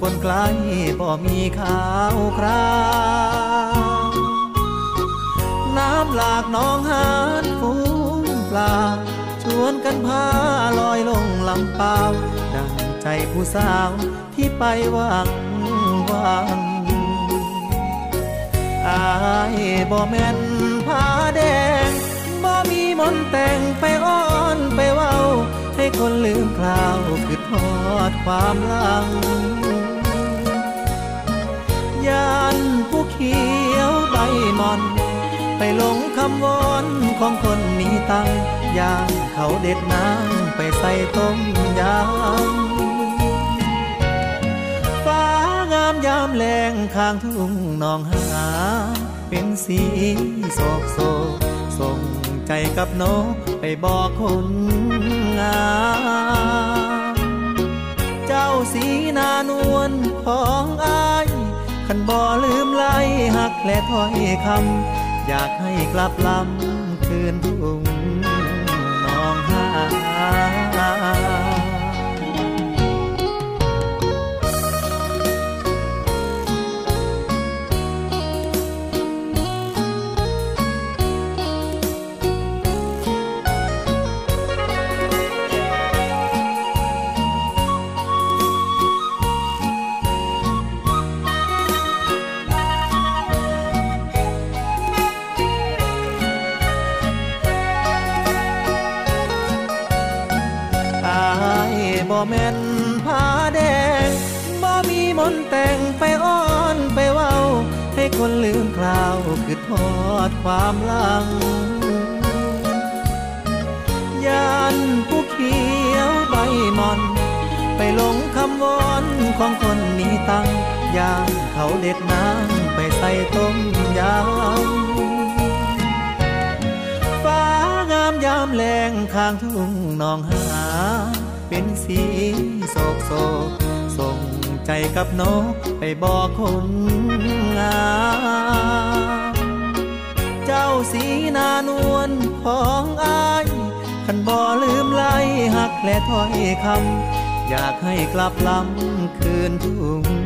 คนไกลบ่มีข่าวคราวน้ำหลากน้องหานฟูงปลา ชวนกันพาลอยลงลำเปล่าดังใจผู้สาวที่ไปวังวังอายบ่แม่นผาแดงบ่มีมนแต่งไปอ้อนไปเว้า ให้คนลืมคราวคือทอดความหลัง ยานผู้เขียวใบมอน ไปหลงคำวอนของคนมีตังยางเขาเด็ดน้ำไปใส่ต้มยำฟ้างามยามแรงข้างทุ่งนองหา เป็นสีโศกโศกส่งใจกับนกไปบอกคนงามเจ้าสีนานวลของอาย ขันบ่ลืมไล่หักและถ้อยคำ อยากให้กลับลำคืนทุ่ง บ่แม่นผ้าแดงบ่มีมนแต่งไปอ้อนไปเว้า ให้คนลืมคราวคือทอดความลังยานผู้เขียวใบมอน ไปหลงคำวอนของคนมีตังยางเขาเด็ดน้ำไปใส่ต้มยำฟ้างามยามแรงข้างทุ่งนองหา เป็นสีโศกโศกส่งใจกับนกไปบอกคนงามเจ้าสีนานวลของอายขันบ่ลืมไล่หักและถ้อยคำอยากให้กลับลำคืนทุ่ง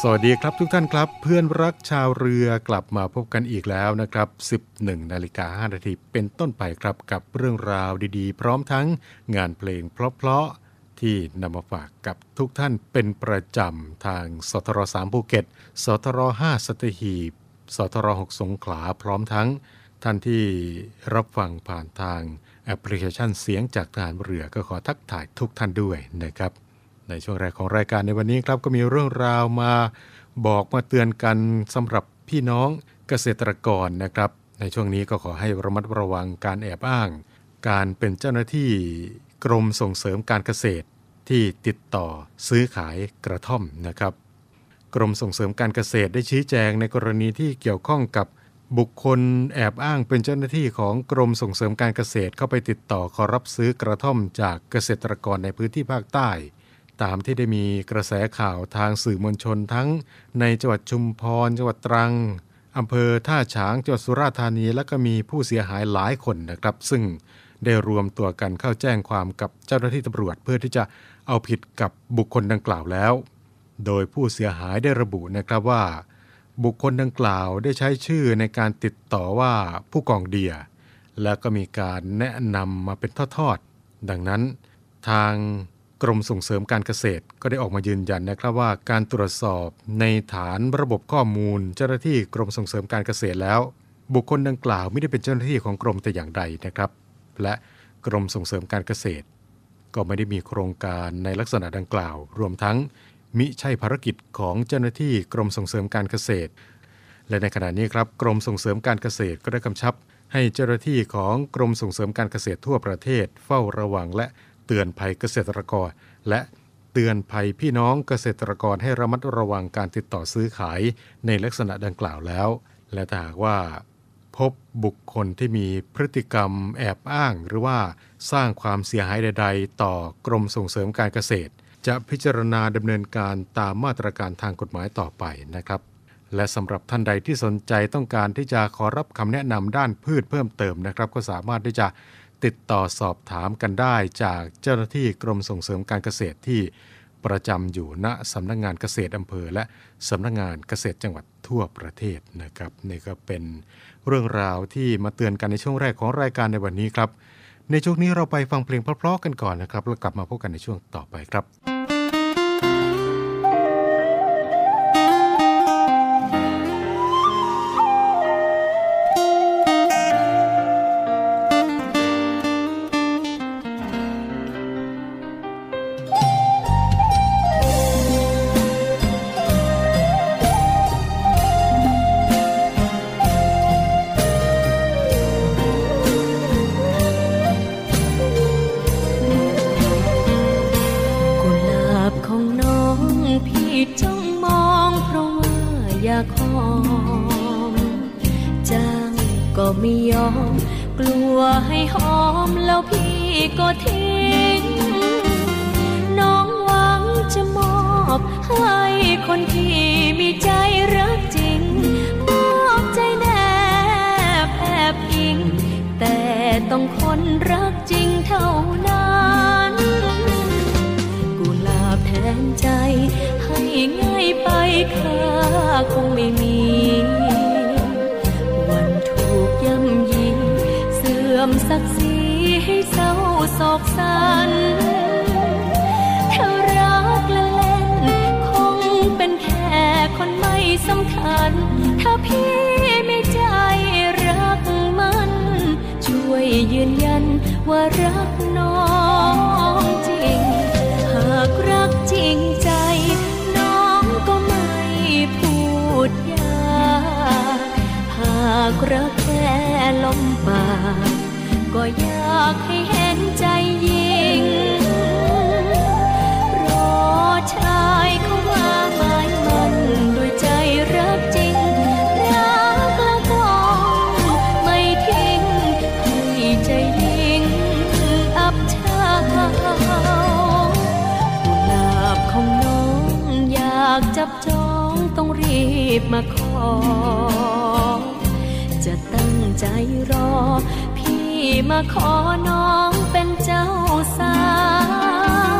สวัสดีครับทุกท่านครับ เพื่อนรักชาวเรือกลับมาพบกันอีกแล้วนะครับ 11นาฬิกา5นาทีเป็นต้นไปครับกับเรื่องราวดีๆ พร้อมทั้งงานเพลงเพราะๆที่นำมาฝากกับทุกท่านเป็นประจำทางสทร3ภูเก็ตสทร5สตหีบสทร6สงขลาพร้อมทั้ง ท่านที่รับฟังผ่านทางแอปพลิเคชันเสียงจากทหารเรือก็ขอทักทายทุกท่านด้วยนะครับ ในช่วงแรกของรายการในวันนี้ครับก็มีเรื่องราวมาบอกมาเตือนกันสำหรับพี่น้องเกษตรกรนะครับ ในช่วงนี้ก็ขอให้ระมัดระวังการแอบอ้าง การเป็นเจ้าหน้าที่กรมส่งเสริมการเกษตรที่ติดต่อซื้อขายกระท่อมนะครับ กรมส่งเสริมการเกษตรได้ชี้แจงในกรณีที่เกี่ยวข้องกับบุคคลแอบอ้างเป็นเจ้าหน้าที่ของกรมส่งเสริมการเกษตรเข้าไปติดต่อขอรับซื้อกระท่อมจากเกษตรกรในพื้นที่ภาคใต้ ตามที่ได้มีกระแสข่าวทางสื่อมวลชนทั้งในจังหวัดชุมพร จังหวัดตรังอำเภอท่าฉางจังหวัดสุราษฎร์ธานี และก็มีผู้เสียหายหลายคนนะครับ ซึ่งได้รวมตัวกันเข้าแจ้งความกับเจ้าหน้าที่ตำรวจ เพื่อที่จะเอาผิดกับบุคคลดังกล่าวแล้ว โดยผู้เสียหายได้ระบุนะครับว่า บุคคลดังกล่าวได้ใช้ชื่อในการติดต่อว่าผู้กองเดีย แล้วก็มีการแนะนำมาเป็นทอดๆดังนั้น ทาง กรมส่งเสริมการเกษตรก็ได้ออกมายืนยันนะครับว่าการตรวจสอบในฐานระบบข้อมูล เจ้าหน้าที่กรมส่งเสริมการเกษตรแล้ว บุคคลดังกล่าวไม่ได้เป็นเจ้าหน้าที่ของกรมแต่อย่างใดนะครับ และกรมส่งเสริมการเกษตร ก็ไม่ได้มีโครงการในลักษณะดังกล่าว รวมทั้ง มิใช่ภารกิจของเจ้าหน้าที่กรมส่งเสริมการเกษตร และในขณะนี้ครับกรมส่งเสริมการเกษตรก็ได้กำชับ ให้เจ้าหน้าที่ของกรมส่งเสริมการเกษตรทั่วประเทศเฝ้าระวังและ เตือนภัยเกษตรกร และเตือนภัยพี่น้องเกษตรกรให้ระมัดระวังการติดต่อซื้อขายในลักษณะดังกล่าวแล้ว และถ้าหากว่า พบบุคคลที่มีพฤติกรรมแอบอ้าง หรือว่าสร้างความเสียหายใด ๆ ต่อกรมส่งเสริมการเกษตร จะพิจารณาดำเนินการตามมาตรการทางกฎหมายต่อไปนะครับและสำหรับท่านใดที่สนใจต้องการที่จะขอรับคำแนะนำด้านพืชเพิ่มเติมนะครับ ก็สามารถที่จะ ติดต่อสอบถามกันได้จากเจ้าหน้าที่กรมส่งเสริมการเกษตรที่ประจำอยู่ณสำนักงงานเกษตรอำเภอ และสำนักงงานเกษตรจังหวัดทั่วประเทศนะครับนี่ก็เป็นเรื่องราวที่มาเตือนกันในช่วงแรกของรายการในวันนี้ครับ ในช่วงนี้เราไปฟังเพลงเพราะๆกันก่อนนะครับแล้วกลับมาพบกันในช่วงต่อไปครับ บมาขอ จะตั้งใจรอ พี่มาขอน้องเป็นเจ้าสาว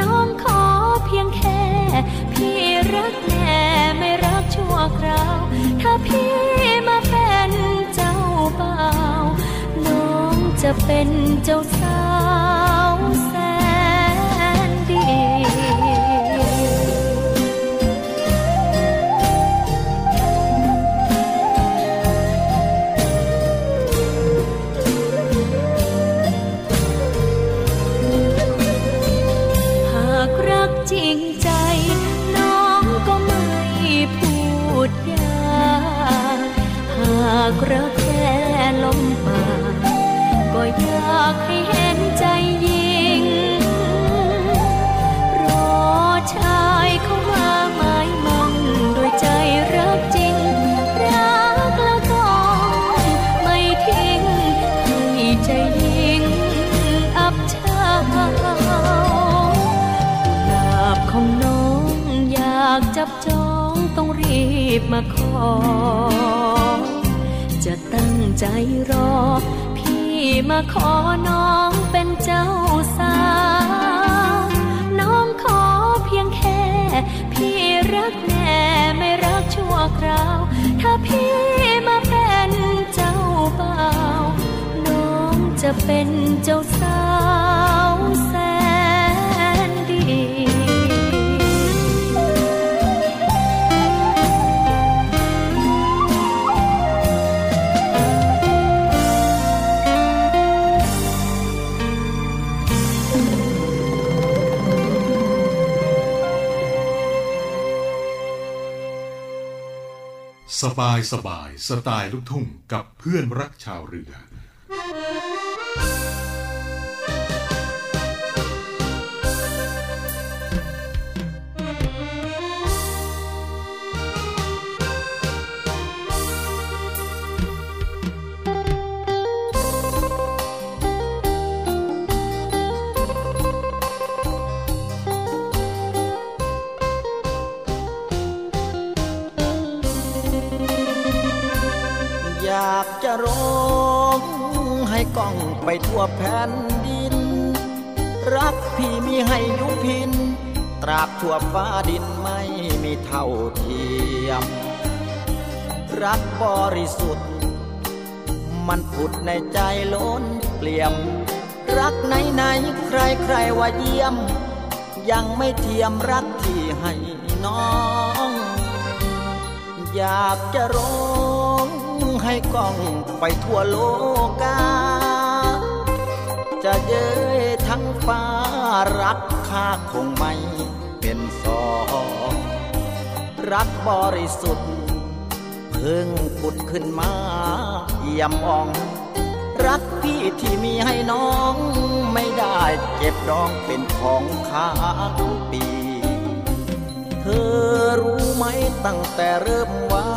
น้องขอเพียงแค่ พี่รักแน่ไม่รักชั่วคราว ถ้าพี่มาเป็นเจ้าบ่าว น้องจะเป็นเจ้าสาว บมาขอ จะตั้งใจรอ พี่มาขอน้องเป็นเจ้าสาว น้องขอเพียงแค่ พี่รักแน่ไม่รักชั่วคราว ถ้าพี่มาเป็นเจ้าบ่าว น้องจะเป็นเจ้าสาวแสน สบายสบายสไตล์ลูกทุ่งกับเพื่อนรักชาวเรือ กล้องไปทั่วแผ่นดิน รักพี่มีให้ยุพิน ตราบทั่วฟ้าดินไม่มีเท่าเทียม รักบริสุทธิ์ มันผุดในใจล้นเปลี่ยม รักไหนไหนใครใครว่าเยี่ยม ยังไม่เทียมรักที่ให้น้อง อยากจะร้องให้กล้องไปทั่วโลกา จะเย้ยทั้งฟ้ารักข้าคงไม่เป็นสองรักบริสุทธิ์เพิ่งปุดขึ้นมาเยี่ยมอ่อง รักพี่ที่มีให้น้องไม่ได้เก็บดองเป็นของค้างปี เธอรู้ไหมตั้งแต่เริ่มไว้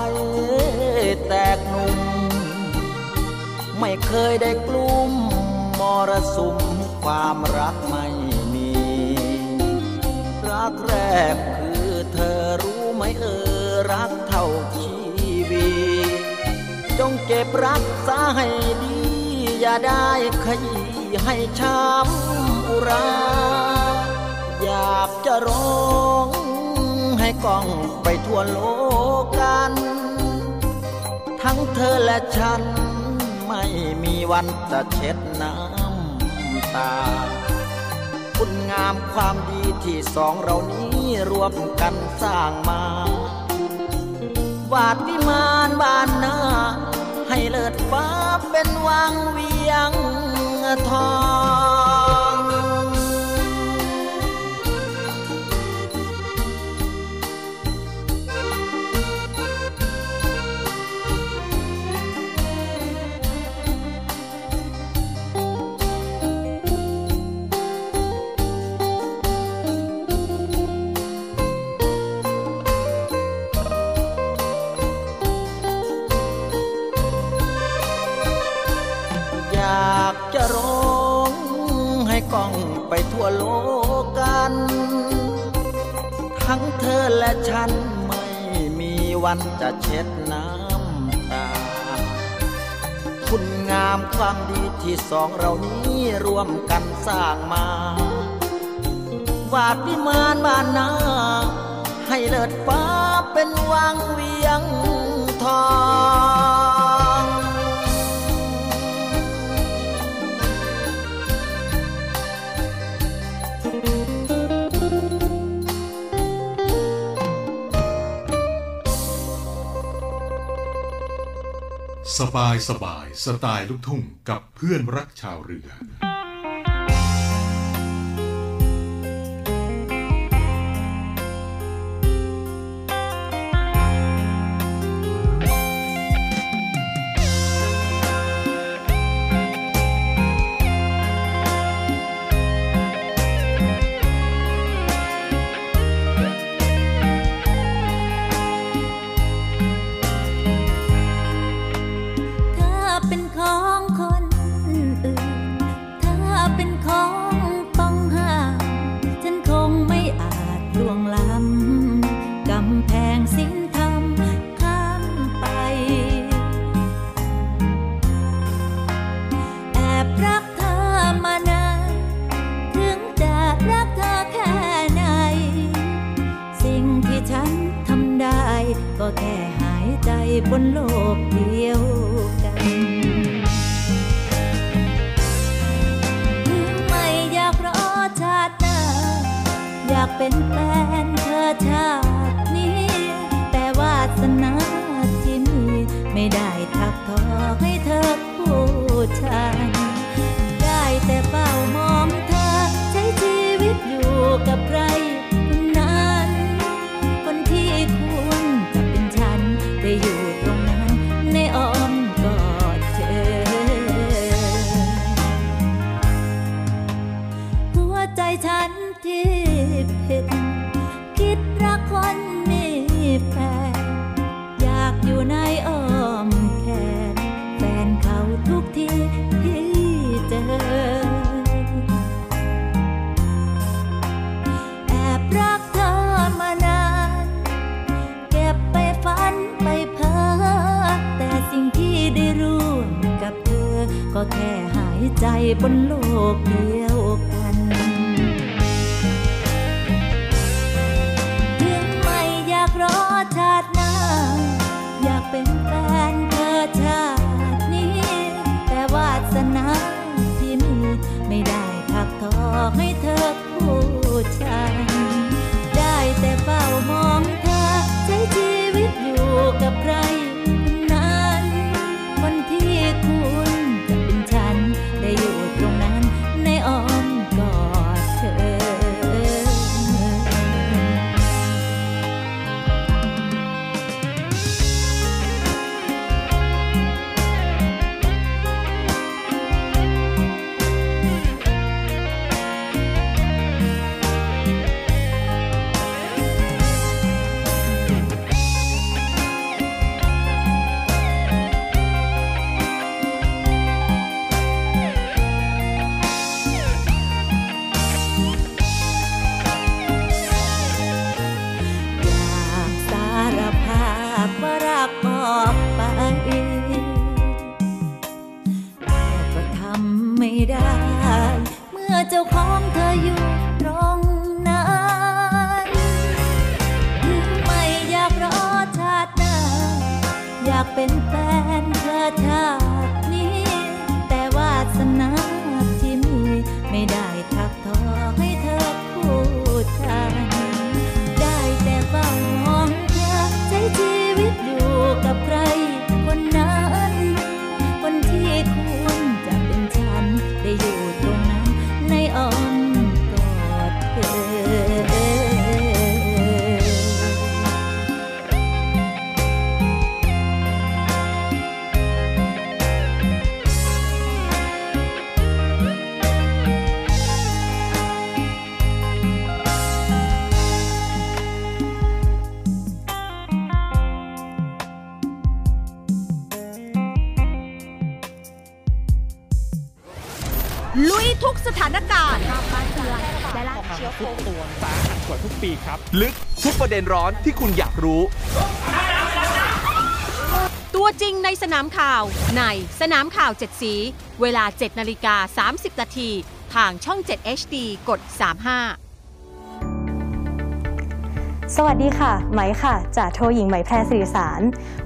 แตกหนุ่ม ไม่เคยได้กลุ่ม มรสุมความรักไม่มี รักแรกคือเธอรู้ไหมเออรักเท่าชีวีจงเก็บรักษาให้ดี อย่าได้ขยี้ให้ช้ำอุรา อยากจะร้องให้กล้องไปทั่วโลกกัน ทั้งเธอและฉันไม่มีวันจะเช็ด ตา คุณงามความดีที่สองเรานี้รวมกันสร้างมา วาดวิมานบานหน้าให้เลิศฟ้าเป็นวังเวียงทอง ทั่วโลกกัน ทั้งเธอและฉันไม่มีวันจะเช็ดน้ำตา คุณงามความดีที่สองเรานี้รวมกันสร้างมา วาดวิมานบ้านนา ให้เลิศฟ้าเป็นวังเวียงทอง สบายสบายสไตล์ลูกทุ่งกับเพื่อนรักชาวเรือ ระเด็นร้อนที่คุณอยากรู้ ตัวจริงในสนามข่าวในสนามข่าว7สี เวลา 7นาฬิกา30 นาทีทางช่อง 7 HD กด 35สวัสดีค่ะ ไหมค่ะจากโทหญิงไหมแพรสิริสาร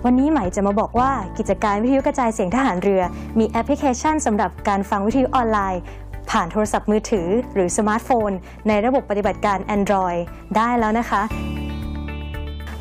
วันนี้ไหมจะมาบอกว่ากิจการวิทยุกระจายเสียงทหารเรือ มีแอปพลิเคชันสำหรับการฟังวิทยุออนไลน์ ผ่านโทรศัพท์มือถือ หรือสมาร์ทโฟน ในระบบปฏิบัติการ Android ได้แล้วนะคะ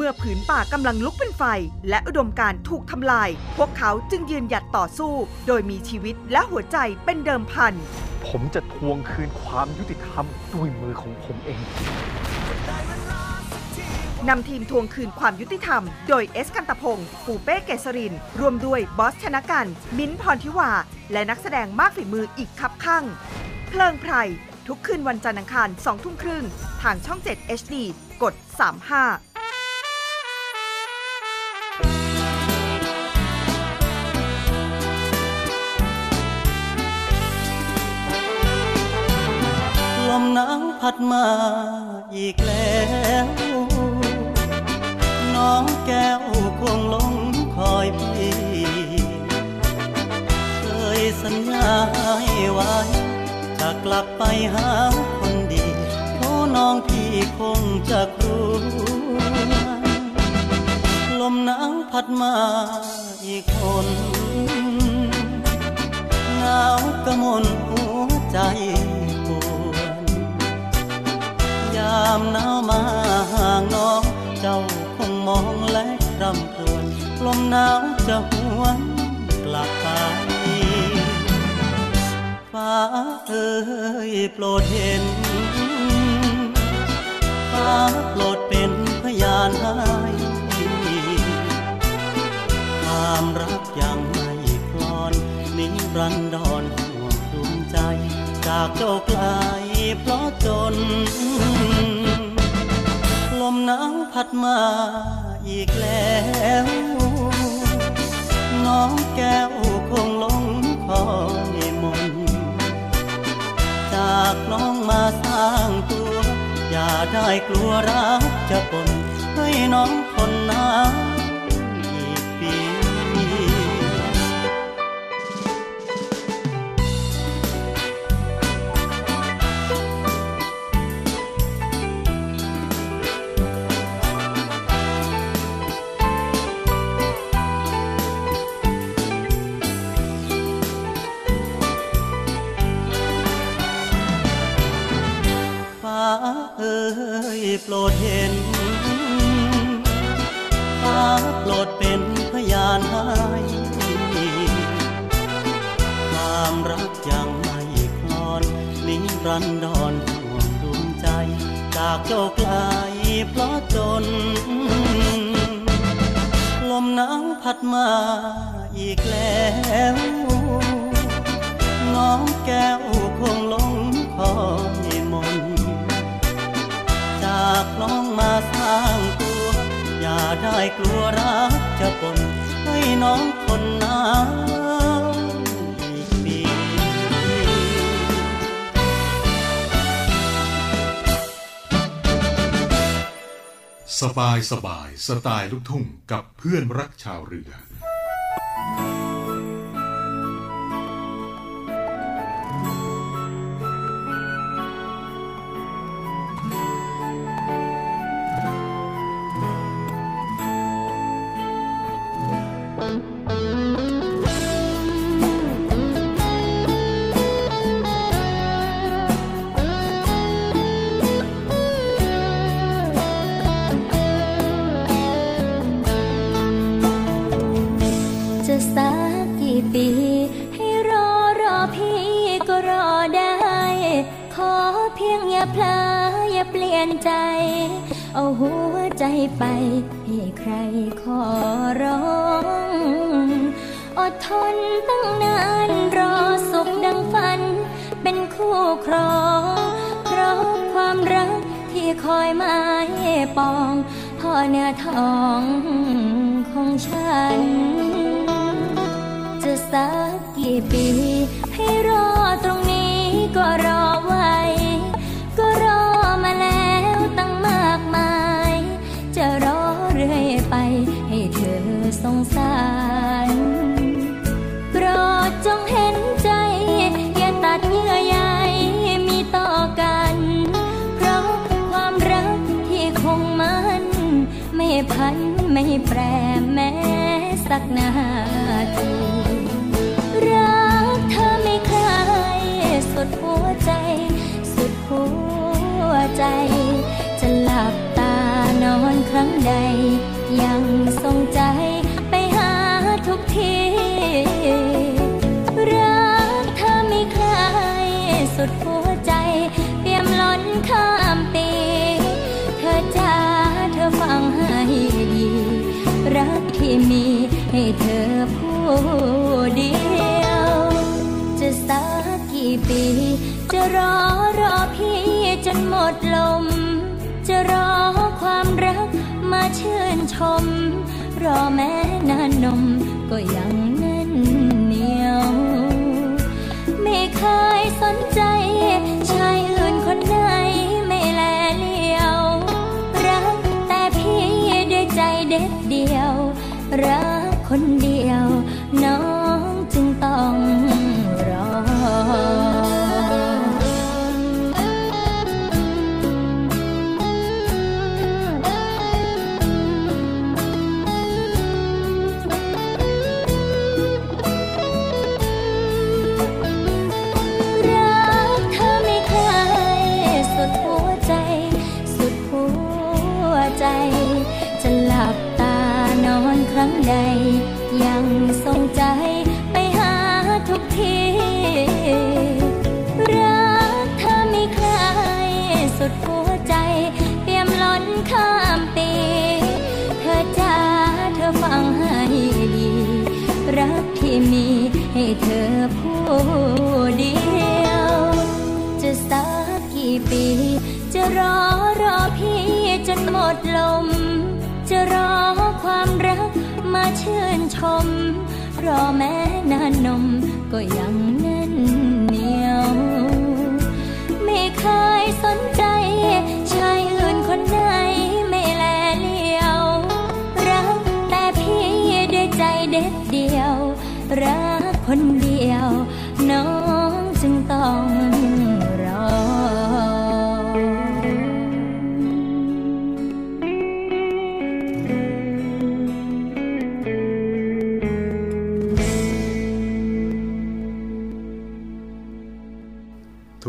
เมื่อผืนป่ากำลังลุกเป็นไฟ และอุดมการณ์ถูกทำลาย พวกเขาจึงยืนหยัดต่อสู้ โดยมีชีวิตและหัวใจเป็นเดิมพัน ผมจะทวงคืนความยุติธรรมด้วยมือของผมเอง นำทีมทวงคืนความยุติธรรม โดยเอสกันตะพงศ์ปูเป้เกษริน รวมด้วยบอสชนะกัน มิ้นท์พรทิวา และนักแสดงมากฝีมืออีกคับข้างเพลิงไพรทุกคืนวันจันทร์อังคาร2ทุ่มครึ่ง ทางช่อง 7 HD กด 35 ลมหนาวพัดมาอีกแล้ว น้องแก้วคงลงคอยพี่ เคยสัญญาให้ไว้ จะกลับไปหาคนดีโอ้น้องพี่คงจะรู้ ลมหนาวพัดมาอีกคนหนาวกระมนหัวใจามหนาวมาห่างน้อง เจ้าคงมองและรำครวญลมหนาวจะหวนกลับไปฟ้าเอ้ยโปรดเห็นฟ้าโปรดเป็นพยานให้ความรักยังไม่คลอนนิรันดรห่วงดวงใจ จากเจ้าไกลเพราะจน ลมหนาวพัดมาอีกแล้ว น้องแก้วคงลงคอยมน จากน้องมาสร้างตัว อย่าได้กลัวรักจะปนให้น้องคนน้ำ โปรดเห็นฟ้าโปรดเป็นพยานให้ความรักยังไม่คลอนนิรันดรห่วงดวงใจ จากเจ้าไกลเพราะจน ลมหนาวพัดมาอีกแล้วน้องแก้วคงลงคอางตัว อย่าได้กลัวรักจะปนให้น้องคนน้ำอีกปีสบายสบายสไตล์ลูกทุ่งกับเพื่อนรักชาวเรือ ไป ให้ใครขอร้อง อดทนตั้งนานรอสุขดังฝัน เป็นคู่ครอง เพราะความรักที่คอยมายปองพ่อเนื้อทองของฉัน จะสักกี่ปี ให้รอตรงนี้ก็รอ สงสารโปรดจงเห็นใจ อย่าตัดเยื่อใยมีต่อกัน เพราะความรักที่คงมันไม่พันไม่แปรแม้สักนาทีรักเธอไม่คลายสุดหัวใจ สุดหัวใจ จะหลับตานอนครั้งใดยังทรงใจ ข้ามปีเธอจ้าเธอฟังให้ดี รักที่มีให้เธอผู้เดียว จะสักกี่ปี จะรอรอพี่จนหมดลม จะรอความรักมาชื่นชม รอแม้นานนมก็ยังแน่นเหนียว ไม่เคยสนใจ รักคนดี รอรอพี่จนหมดลม จะรอความรักมาชื่นชม รอแม้นานนมก็ยังแน่นเหนียว ไม่เคยสนใจชายอื่นคนไหน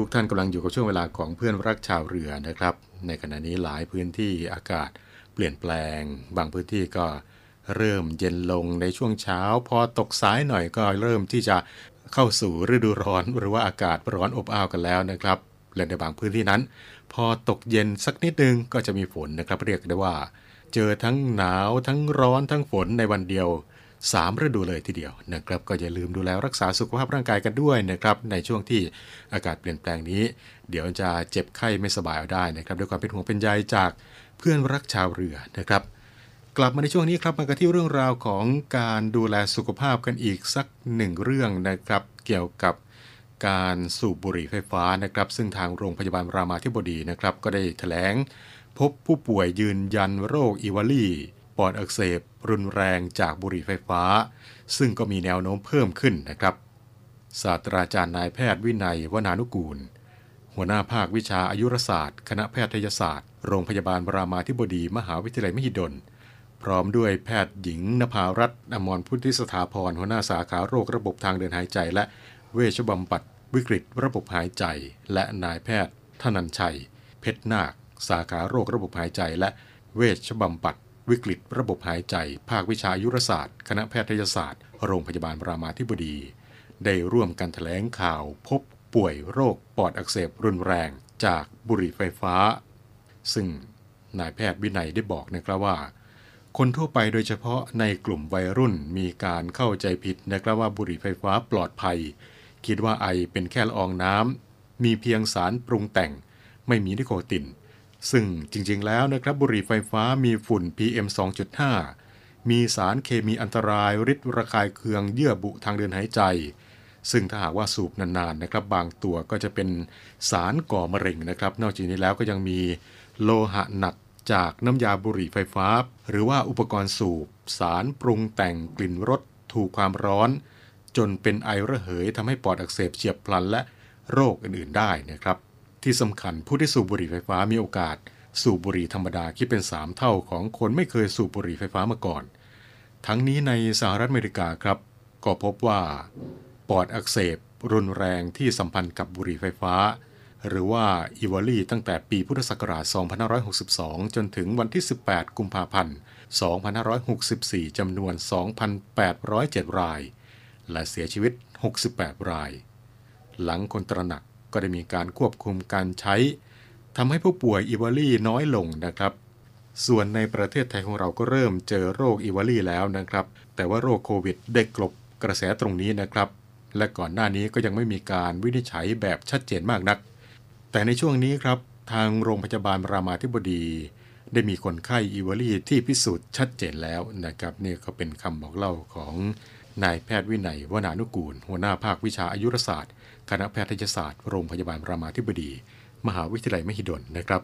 กท่านกำลังอยู่กับช่วงเวลาของเพื่อนรักชาวเรือนะครับ ในขณะนี้หลายพื้นที่อากาศเปลี่ยนแปลง บางพื้นที่ก็เริ่มเย็นลงในช่วงเช้า พอตกสายหน่อยก็เริ่มที่จะเข้าสู่ฤดูร้อนหรือว่าอากาศร้อนอบอ้าวกันแล้วนะครับและในบางพื้นที่นั้น พอตกเย็นสักนิดนึงก็จะมีฝนนะครับ เรียกได้ว่า เจอทั้งหนาวทั้งร้อนทั้งฝนในวันเดียว สามฤดูเลยทีเดียวนะครับก็อย่าลืมดูแลรักษาสุขภาพร่างกายกันด้วยนะครับในช่วงที่อากาศเปลี่ยนแปลงนี้ เดี๋ยวจะเจ็บไข้ไม่สบายเอาได้นะครับด้วยความเป็นห่วงเป็นใยจากเพื่อนรักชาวเรือนะครับ กลับมาในช่วงนี้ครับมากันที่เรื่องราวของการดูแลสุขภาพกันอีกสักหนึ่งเรื่องนะครับ เกี่ยวกับการสูบบุหรี่ไฟฟ้านะครับ ซึ่งทางโรงพยาบาลรามาธิบดีนะครับ ก็ได้แถลง พบผู้ป่วยยืนยันโรค EVALI ปอดอักเสบรุนแรงจากบุหรี่ไฟฟ้า ซึ่งก็มีแนวโน้มเพิ่มขึ้นนะครับ ศาสตราจารย์นายแพทย์วินัยวนานุกูล หัวหน้าภาควิชาอายุรศาสตร์ คณะแพทยศาสตร์ โรงพยาบาลบรามาธิบดีมหาวิทยาลัยมหิดล พร้อมด้วยแพทย์หญิงนภารัตน์อมรพุทธิสถาพรหัวหน้าสาขาโรคระบบทางเดินหายใจ และเวชบำบัดวิกฤตระบบหายใจ และนายแพทย์ธนันชัย เพชรนาค สาขาโรคระบบหายใจและเวชบำบัด วิกฤตระบบหายใจ ภาควิชายุรศาสตร์ คณะแพทยศาสตร์ โรงพยาบาลรามาธิบดี ได้ร่วมกันแถลงข่าวพบป่วยโรคปอดอักเสบรุนแรงจากบุหรี่ไฟฟ้า ซึ่งนายแพทย์วินัยได้บอกนะครับว่า คนทั่วไปโดยเฉพาะในกลุ่มวัยรุ่นมีการเข้าใจผิดนะครับว่าบุหรี่ไฟฟ้าปลอดภัย คิดว่าไอเป็นแค่ละอองน้ำมีเพียงสารปรุงแต่ง ไม่มีนิโคติน ซึ่งจริงๆแล้วนะครับบุหรี่ไฟฟ้ามีฝุ่น PM 2.5 มีสารเคมีอันตรายฤทธิ์ระคายเคืองเยื่อบุทางเดินหายใจ ซึ่งถ้าหากว่าสูบนานๆนะครับบางตัวก็จะเป็นสารก่อมะเร็งนะครับ นอกจากนี้แล้วก็ยังมีโลหะหนักจากน้ำยาบุหรี่ไฟฟ้า หรือว่าอุปกรณ์สูบ สารปรุงแต่งกลิ่นรสถูกความร้อน จนเป็นไอระเหยทำให้ปอดอักเสบเฉียบพลันและโรคอื่นๆได้นะครับ ที่สำคัญผู้ที่สูบบุหรี่ไฟฟ้ามีโอกาส สูบบุหรี่ธรรมดาคิดเป็น 3 เท่าของคนไม่เคยสูบบุหรี่ไฟฟ้ามาก่อน ทั้งนี้ในสหรัฐอเมริกาครับ ก็พบว่าปอดอักเสบรุนแรงที่สัมพันธ์กับบุหรี่ไฟฟ้า หรือว่าอีวาลีตั้งแต่ปีพุทธศักราช 2562 จนถึงวันที่ 18 กุมภาพันธ์ 2564 จำนวน 2,807 ราย และเสียชีวิต 68 ราย หลังคนตระหนัก ก็ได้มีการควบคุมการใช้ทำให้ผู้ป่วยอีวาลีน้อยลงนะครับ ส่วนในประเทศไทยของเราก็เริ่มเจอโรคอีวาลีแล้วนะครับ แต่ว่าโรคโควิดได้กลบกระแสตรงนี้นะครับ และก่อนหน้านี้ก็ยังไม่มีการวินิจฉัยแบบชัดเจนมากนัก แต่ในช่วงนี้ครับ ทางโรงพยาบาลรามาธิบดี ได้มีคนไข้อีวอรี่ที่พิสูจน์ชัดเจนแล้วนะครับนี่ก็เป็นคำบอกเล่าของนายแพทย์วินัยวนานุกูล หัวหน้าภาควิชาอายุรศาสตร์ คณะแพทยศาสตร์โรงพยาบาลรามาธิบดี มหาวิทยาลัยมหิดลนะครับ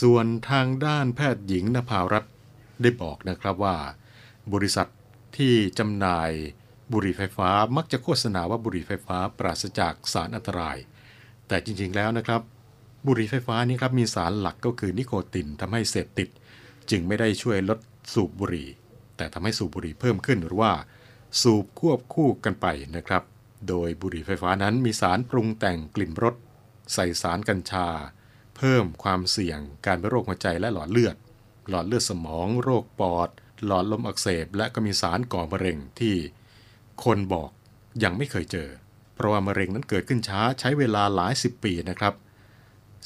ส่วนทางด้านแพทย์หญิงนภารัตน์ได้บอกนะครับว่า บริษัทที่จำหน่ายบุหรี่ไฟฟ้ามักจะโฆษณาว่าบุหรี่ไฟฟ้าปราศจากสารอันตราย แต่จริงๆแล้วนะครับ บุหรี่ไฟฟ้านี้ครับมีสารหลักก็คือนิโคตินทำให้เสพติด จึงไม่ได้ช่วยลดสูบบุหรี่ แต่ทำให้สูบบุหรี่เพิ่มขึ้นหรือว่า สูบควบคู่กันไปนะครับ โดยบุหรี่ไฟฟ้านั้นมีสารปรุงแต่งกลิ่นรสใส่สารกัญชา เพิ่มความเสี่ยงการเป็นโรคหัวใจและหลอดเลือด หลอดเลือดสมอง โรคปอด หลอดลมอักเสบ และก็มีสารก่อมะเร็งที่คนบอกยังไม่เคยเจอ เพราะว่ามะเร็งนั้นเกิดขึ้นช้าใช้เวลาหลายสิบปีนะครับ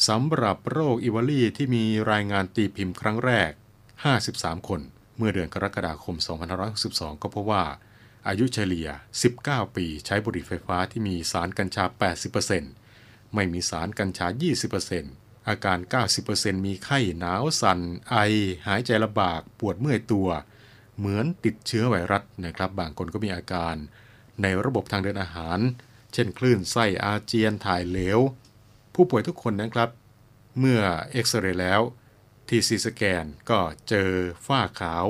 สำหรับโรคอีวาลีที่มีรายงานตีพิมพ์ครั้งแรก 53 คน เมื่อเดือนกรกฎาคม 2562 ก็พบว่า อายุเฉลี่ย 19 ปี ใช้บุหรี่ไฟฟ้าที่มีสารกัญชา 80%ไม่มีสารกัญชา 20%อาการ 90%มีไข้หนาวสัน่น ไอ หายใจลำบาก ปวดเมื่อยตัว เหมือนติดเชื้อไวรัสนะครับ บางคนก็มีอาการ ในระบบทางเดินอาหาร เช่น คลื่นไส้อาเจียนถ่ายเหลว ผู้ป่วยทุกคนนะครับ เมื่อเอ็กซเรย์แล้ว CT scan ก็เจอฝ้าขาว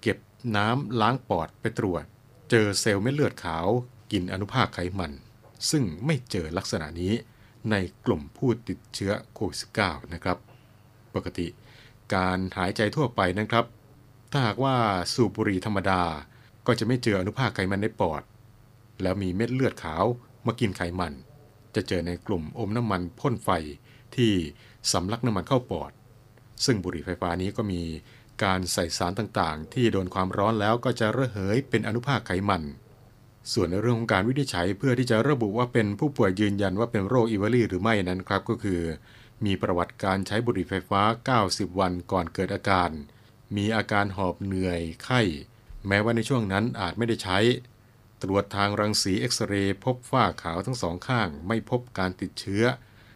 เก็บน้ำล้างปอดไปตรวจ เจอเซลล์เม็ดเลือดขาวกินอนุภาคไขมัน ซึ่งไม่เจอลักษณะนี้ในกลุ่มผู้ติดเชื้อโควิด -19 นะครับ ปกติการหายใจทั่วไปนะครับ ถ้าหากว่าสูบบุหรี่ธรรมดาก็จะไม่เจออนุภาคไขมันในปอด แล้วมีเม็ดเลือดขาวมากินไขมัน จะเจอในกลุ่มอมน้ำมันพ่นไฟที่สำลักน้ำมันเข้าปอด ซึ่งบุหรี่ไฟฟ้านี้ก็มี การใส่สารต่างๆ ที่โดนความร้อนแล้วก็จะระเหยเป็นอนุภาคไขมัน ส่วนในเรื่องของการวินิจฉัยเพื่อที่จะระบุว่าเป็นผู้ป่วยยืนยันว่าเป็นโรคอีวาลีหรือไม่นั้นครับก็คือ มีประวัติการใช้บุหรี่ไฟฟ้า 90 วันก่อนเกิดอาการ มีอาการหอบเหนื่อยไข้ แม้ว่าในช่วงนั้นอาจไม่ได้ใช้ ตรวจทางรังสีเอ็กซเรย์พบฝ้าขาวทั้งสองข้าง ไม่พบการติดเชื้อ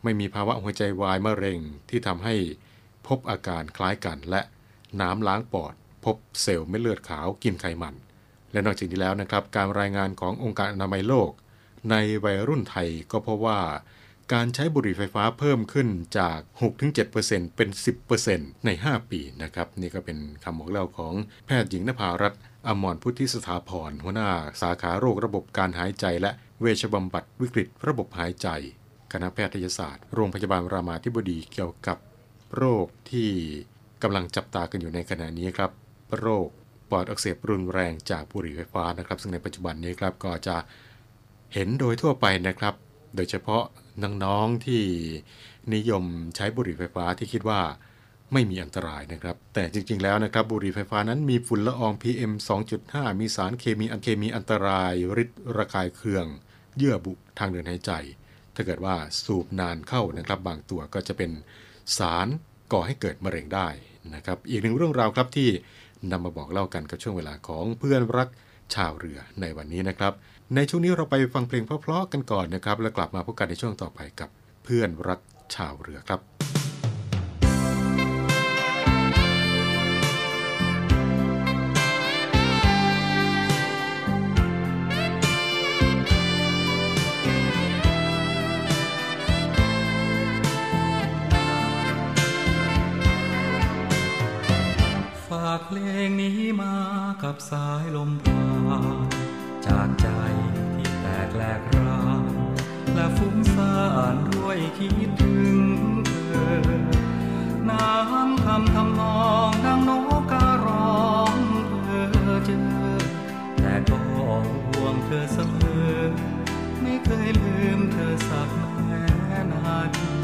ไม่มีภาวะหัวใจวายมะเร็งที่ทำให้พบอาการคล้ายกันและ น้ำล้างปอด พบเซลล์เม็ดเลือดขาวกินไขมัน และนอกจากนี้แล้วนะครับ การรายงานขององค์การอนามัยโลก ในวัยรุ่นไทยก็พบว่า การใช้บุหรี่ไฟฟ้าเพิ่มขึ้นจาก 6-7%เป็น 10%ใน 5 ปีนะครับ นี่ก็เป็นคำบอกเล่าของแพทย์หญิงนภารัตน์อมรพุทธิสถาพรหัวหน้า สาขาโรคระบบการหายใจ และเวชบำบัดวิกฤต ระบบหายใจ คณะแพทยศาสตร์ โรงพยาบาลรามาธิบดีเกี่ยวกับโรคที่ กำลังจับตากันอยู่ในขณะนี้ครับ โรคปอดอักเสบรุนแรงจากบุหรี่ไฟฟ้านะครับ ซึ่งในปัจจุบันนี้ครับก็จะเห็นโดยทั่วไปนะครับ โดยเฉพาะน้องๆที่นิยมใช้บุหรี่ไฟฟ้าที่คิดว่าไม่มีอันตรายนะครับ แต่จริงๆ แล้วนะครับ บุหรี่ไฟฟ้านั้นมีฝุ่นละออง PM 2.5 มีสารเคมีอันเคมีอันตรายฤทธิ์ระคายเคือง เยื่อบุทางเดินหายใจ ถ้าเกิดว่าสูบนานเข้านะครับ บางตัวก็จะเป็นสารก่อให้เกิดมะเร็งได้ นะครับอีกหนึ่งเรื่องราวครับที่นำมาบอกเล่ากันกับช่วงเวลาของเพื่อนรักชาวเรือในวันนี้นะครับ ในช่วงนี้เราไปฟังเพลงเพลาะๆกันก่อนนะครับ แล้วกลับมาพบกันในช่วงต่อไปกับเพื่อนรักชาวเรือครับ กับสายลมพรานจากใจที่แตกแหลกรานและฟุ้งซ่านด้วยคิดถึงเธอน้ำคำทำนองดังนกการ้องเธอเจอแต่ก็ห่วงเธอเสมอไม่เคยลืมเธอสักแม้นาที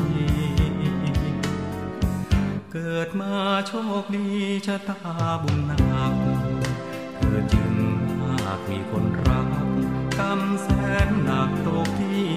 เกิดมาโชคดีชะตาบุญนักเธอจึงมากมีคนรักกำแสนหนักตกที่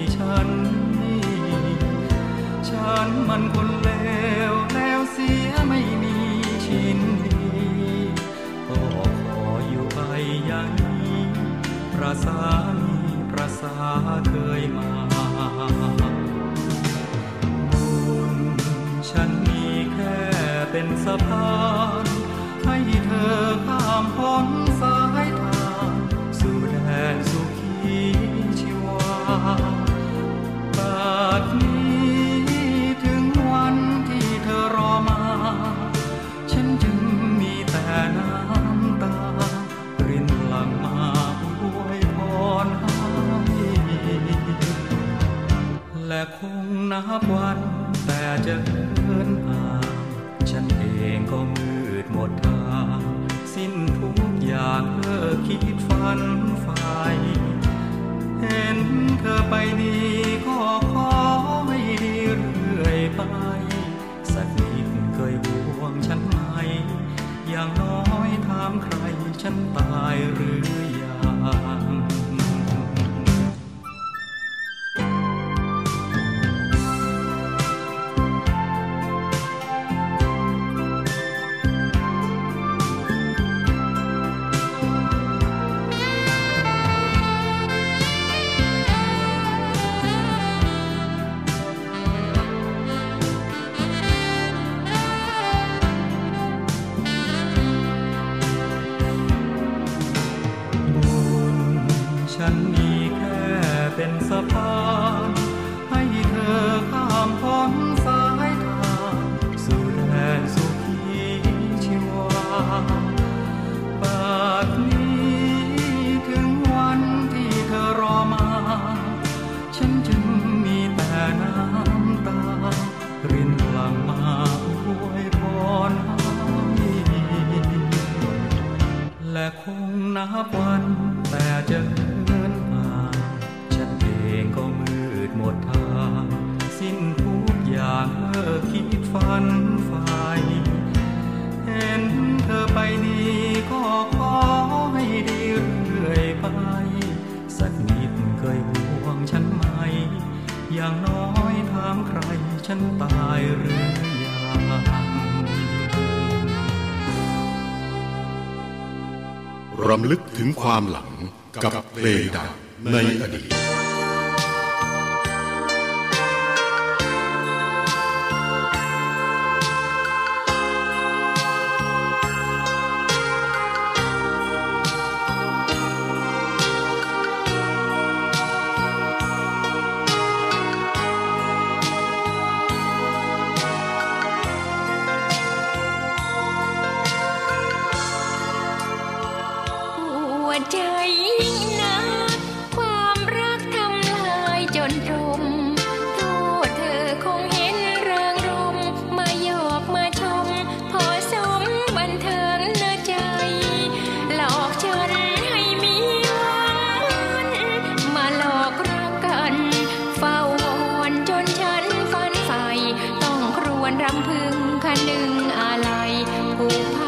เรดับในอดีต หนึ่งอะไรผูกพัน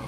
ก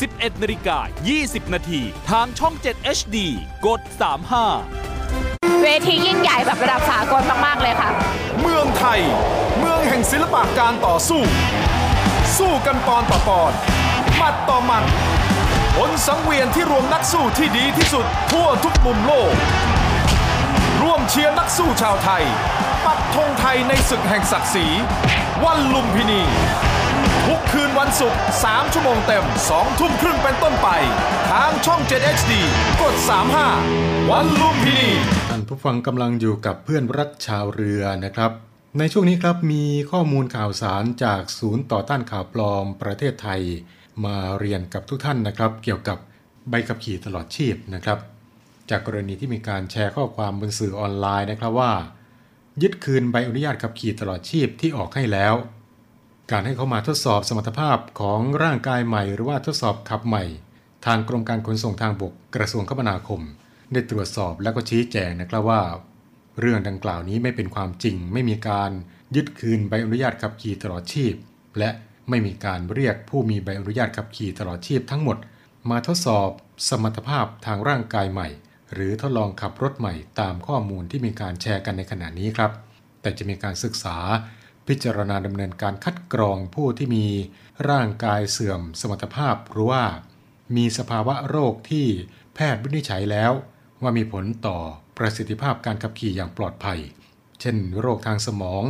11นาฬิกา20 นาทีทางช่อง 7 HD กด 35 เวทียิ่งใหญ่แบบระดับสากลมาก ๆ เลยค่ะ เมืองไทย เมืองแห่งศิลปะการต่อสู้ สู้กันปอนต่อปอนหมัดต่อหมัดผลสังเวียนที่รวมนักสู้ที่ดีที่สุด ทั่วทุกมุมโลก ร่วมเชียร์นักสู้ชาวไทย ปักธงไทยในศึกแห่งศักดิ์ศรีวันลุมพินี ทุกคืนวันศุกร์ 3 ชั่วโมงเต็ม 2 ทุ่มครึ่งเป็นต้นไป ทางช่อง 7 HD กด 35 วันลุมพินีท่านผู้ฟังกำลังอยู่กับเพื่อนรักชาวเรือนะครับ ในช่วงนี้ครับมีข้อมูลข่าวสารจากศูนย์ต่อต้านข่าวปลอมประเทศไทย มาเรียนกับทุกท่านนะครับ เกี่ยวกับใบขับขี่ตลอดชีพนะครับ จากกรณีที่มีการแชร์ข้อความบนสื่อออนไลน์นะครับว่า ยึดคืนใบอนุญาตขับขี่ตลอดชีพที่ออกให้แล้ว การให้เข้ามาทดสอบสมรรถภาพของร่างกายใหม่ หรือว่าทดสอบขับใหม่ ทางกรมการขนส่งทางบกกระทรวงคมนาคม ได้ตรวจสอบและก็ชี้แจงนะครับว่า เรื่องดังกล่าวนี้ไม่เป็นความจริง ไม่มีการยึดคืนใบอนุญาตขับขี่ตลอดชีพ และไม่มีการเรียกผู้มีใบอนุญาตขับขี่ตลอดชีพทั้งหมด มาทดสอบสมรรถภาพทางร่างกายใหม่ หรือทดลองขับรถใหม่ตามข้อมูลที่มีการแชร์กันในขณะนี้ครับ แต่จะมีการศึกษา พิจารณาดำเนินการคัดกรองผู้ที่มีร่างกายเสื่อมสมรรถภาพหรือว่า มีสภาวะโรคที่แพทย์วินิจฉัยแล้ว ว่ามีผลต่อประสิทธิภาพการขับขี่อย่างปลอดภัย เช่น โรคทางสมอง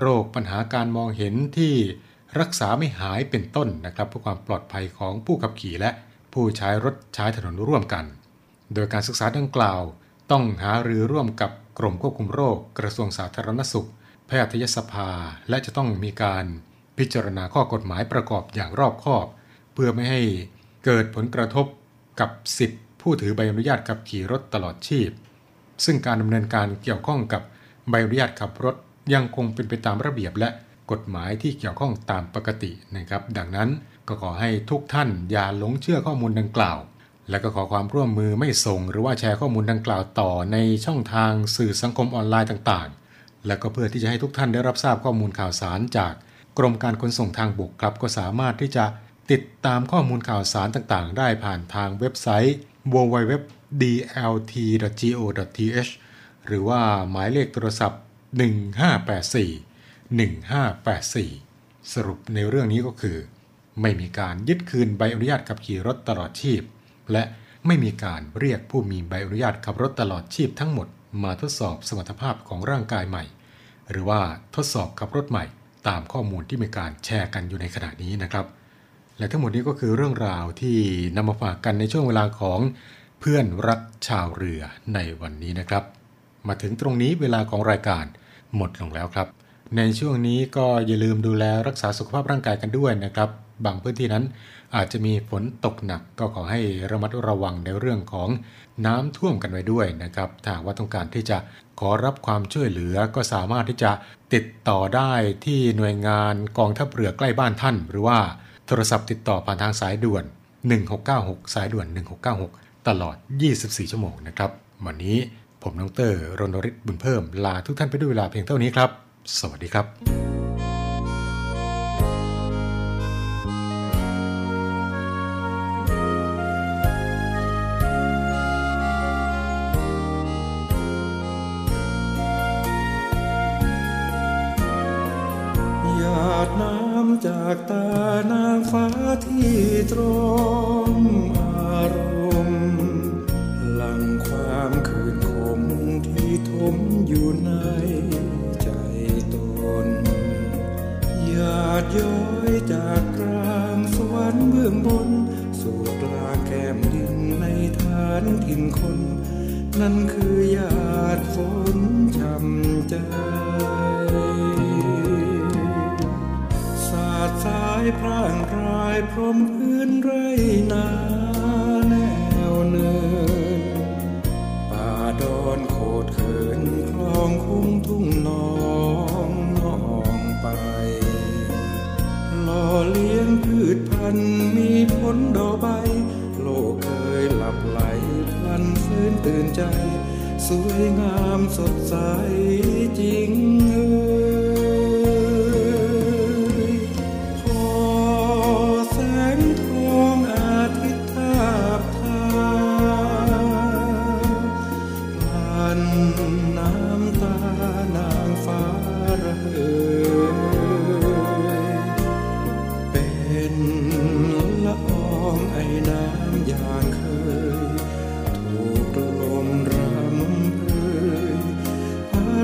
โรคปัญหาการมองเห็นที่รักษาไม่หายเป็นต้นนะครับเพื่อความปลอดภัยของผู้ขับขี่และผู้ใช้รถใช้ถนนร่วมกัน โดยการศึกษาดังกล่าว ต้องหารือร่วมกับกรมควบคุมโรคกระทรวงสาธารณสุข แพทยสภาและจะต้องมีการพิจารณาข้อกฎหมายประกอบอย่างรอบคอบ เพื่อไม่ให้เกิดผลกระทบกับสิทธิผู้ถือใบอนุญาตขับขี่รถตลอดชีพ ซึ่งการดำเนินการเกี่ยวข้องกับใบอนุญาตขับรถยังคงเป็นไปตามระเบียบและกฎหมายที่เกี่ยวข้องตามปกตินะครับ ดังนั้นก็ขอให้ทุกท่านอย่าหลงเชื่อข้อมูลดังกล่าว และก็ขอความร่วมมือไม่ส่ง หรือว่าแชร์ข้อมูลดังกล่าวต่อในช่องทางสื่อสังคมออนไลน์ต่างๆ และก็เพื่อที่จะให้ทุกท่านได้รับทราบข้อมูลข่าวสารจากกรมการขนส่งทางบกครับ ก็สามารถที่จะติดตามข้อมูลข่าวสารต่างๆ ได้ผ่านทางเว็บไซต์ www.dlt.go.th หรือว่าหมายเลขโทรศัพท์ 1584 1584 สรุปในเรื่องนี้ก็คือ ไม่มีการยึดคืนใบอนุญาตขับขี่รถตลอดชีพ และไม่มีการเรียกผู้มีใบอนุญาตขับรถตลอดชีพทั้งหมด มาทดสอบสมรรถภาพของร่างกายใหม่ หรือว่าทดสอบขับรถใหม่ ตามข้อมูลที่มีการแชร์กันอยู่ในขณะนี้นะครับ และทั้งหมดนี้ก็คือเรื่องราวที่นำมาฝากกันในช่วงเวลาของเพื่อนรักชาวเรือในวันนี้นะครับ มาถึงตรงนี้เวลาของรายการหมดลงแล้วครับ ในช่วงนี้ก็อย่าลืมดูแลรักษาสุขภาพร่างกายกันด้วยนะครับ บางพื้นที่นั้นอาจจะมีฝนตกหนักก็ขอให้ระมัดระวังในเรื่องของ น้ำท่วมกันไว้ด้วยนะครับถ้าว่าต้องการที่จะขอรับความช่วยเหลือก็สามารถที่จะติดต่อได้ที่หน่วยงานกองทัพเรือใกล้บ้านท่าน หรือว่าโทรศัพท์ติดต่อผ่านทางสายด่วน 1696 สายด่วน 1696 ตลอด 24 ชั่วโมงนะครับวันนี้ผมน้องเตอร์รณริศบุญเพิ่มลาทุกท่านไปด้วยเวลาเพียงเท่านี้ครับ สวัสดีครับ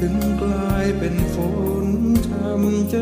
ถึงกลายเป็นฝนทำใจ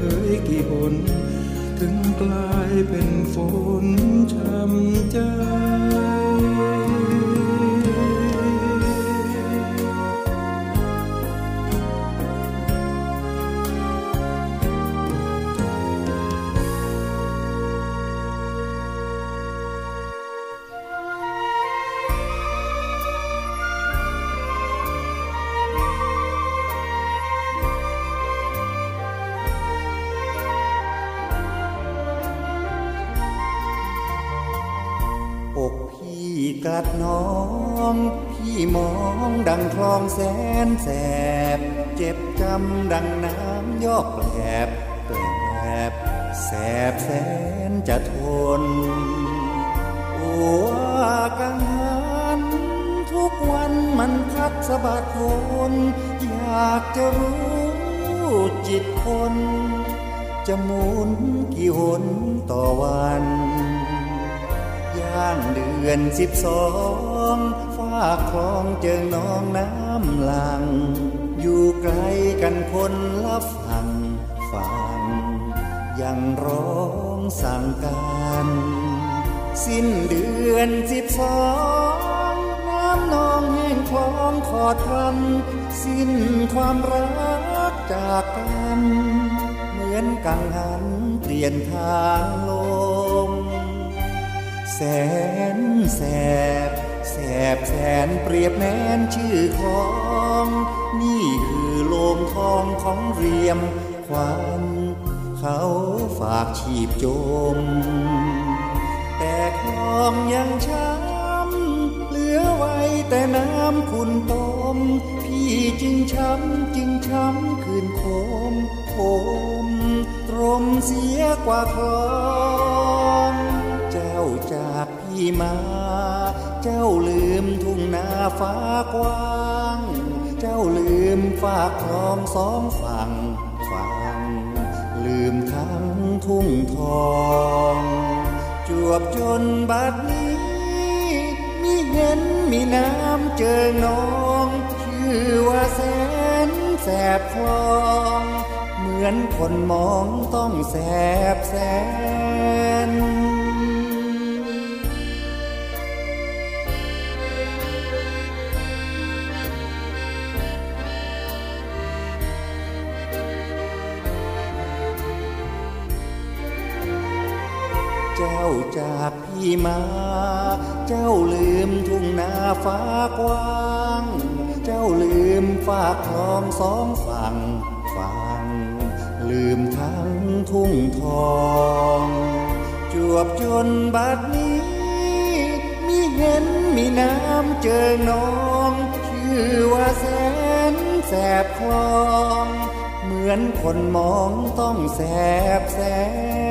เคยกี่หนถึงกลายเป็นฝนช้ำใจ แสนแสบ เจ็บจำดังน้ำยอกแกลบแกลบแสบแสนจะทนโอ้ว่ากังหันทุกวันมันพัดสะบัดวนอยากจะรู้จิตคน จะหมุนกี่หนต่อวันย่างเดือนสิบสองฟ้าคลองเจอน้องน้ำ หลัง อยู่ไกลกันคนละฝั่งฝั่งยังร้องสั่งกันสิ้นเดือนสิบสองน้ำนองแห้งคลองขอดพัน สิ้นความรักจากกัน เหมือนกังหันเปลี่ยนทางลมแสนแสบ บแสนเปรียบแม้นชื่อของ นี่คือโลงทองของเรียมควันเขาฝากชีพจม แต่คลองยังช้ำเหลือไว้แต่น้ำคุณต้ม พี่จึงช้ำจึงช้ำคืนโคมโคมตรมเสียกว่าคลอง เจ้าจากพี่มา เจ้าลืมทุ่งนาฟ้ากว้าง เจ้าลืมฝากคลองสองฝั่งฝั่งลืมทั้งทุ่งทอง จวบจนบัดนี้มีเห็นมีน้ำเจอน้องชื่อว่าแสนแสบคลองเหมือนคนมองต้องแสบแสน จากพี่มา เจ้าลืมทุ่งนาฟ้ากว้าง เจ้าลืมฝากคลองสองฝั่งฝั่งลืมทั้งทุ่งทอง จวบจนบัดนี้ มีเห็นมีน้ำเจอน้อง ชื่อว่าแสนแสบคลอง เหมือนคนมองต้องแสบแสน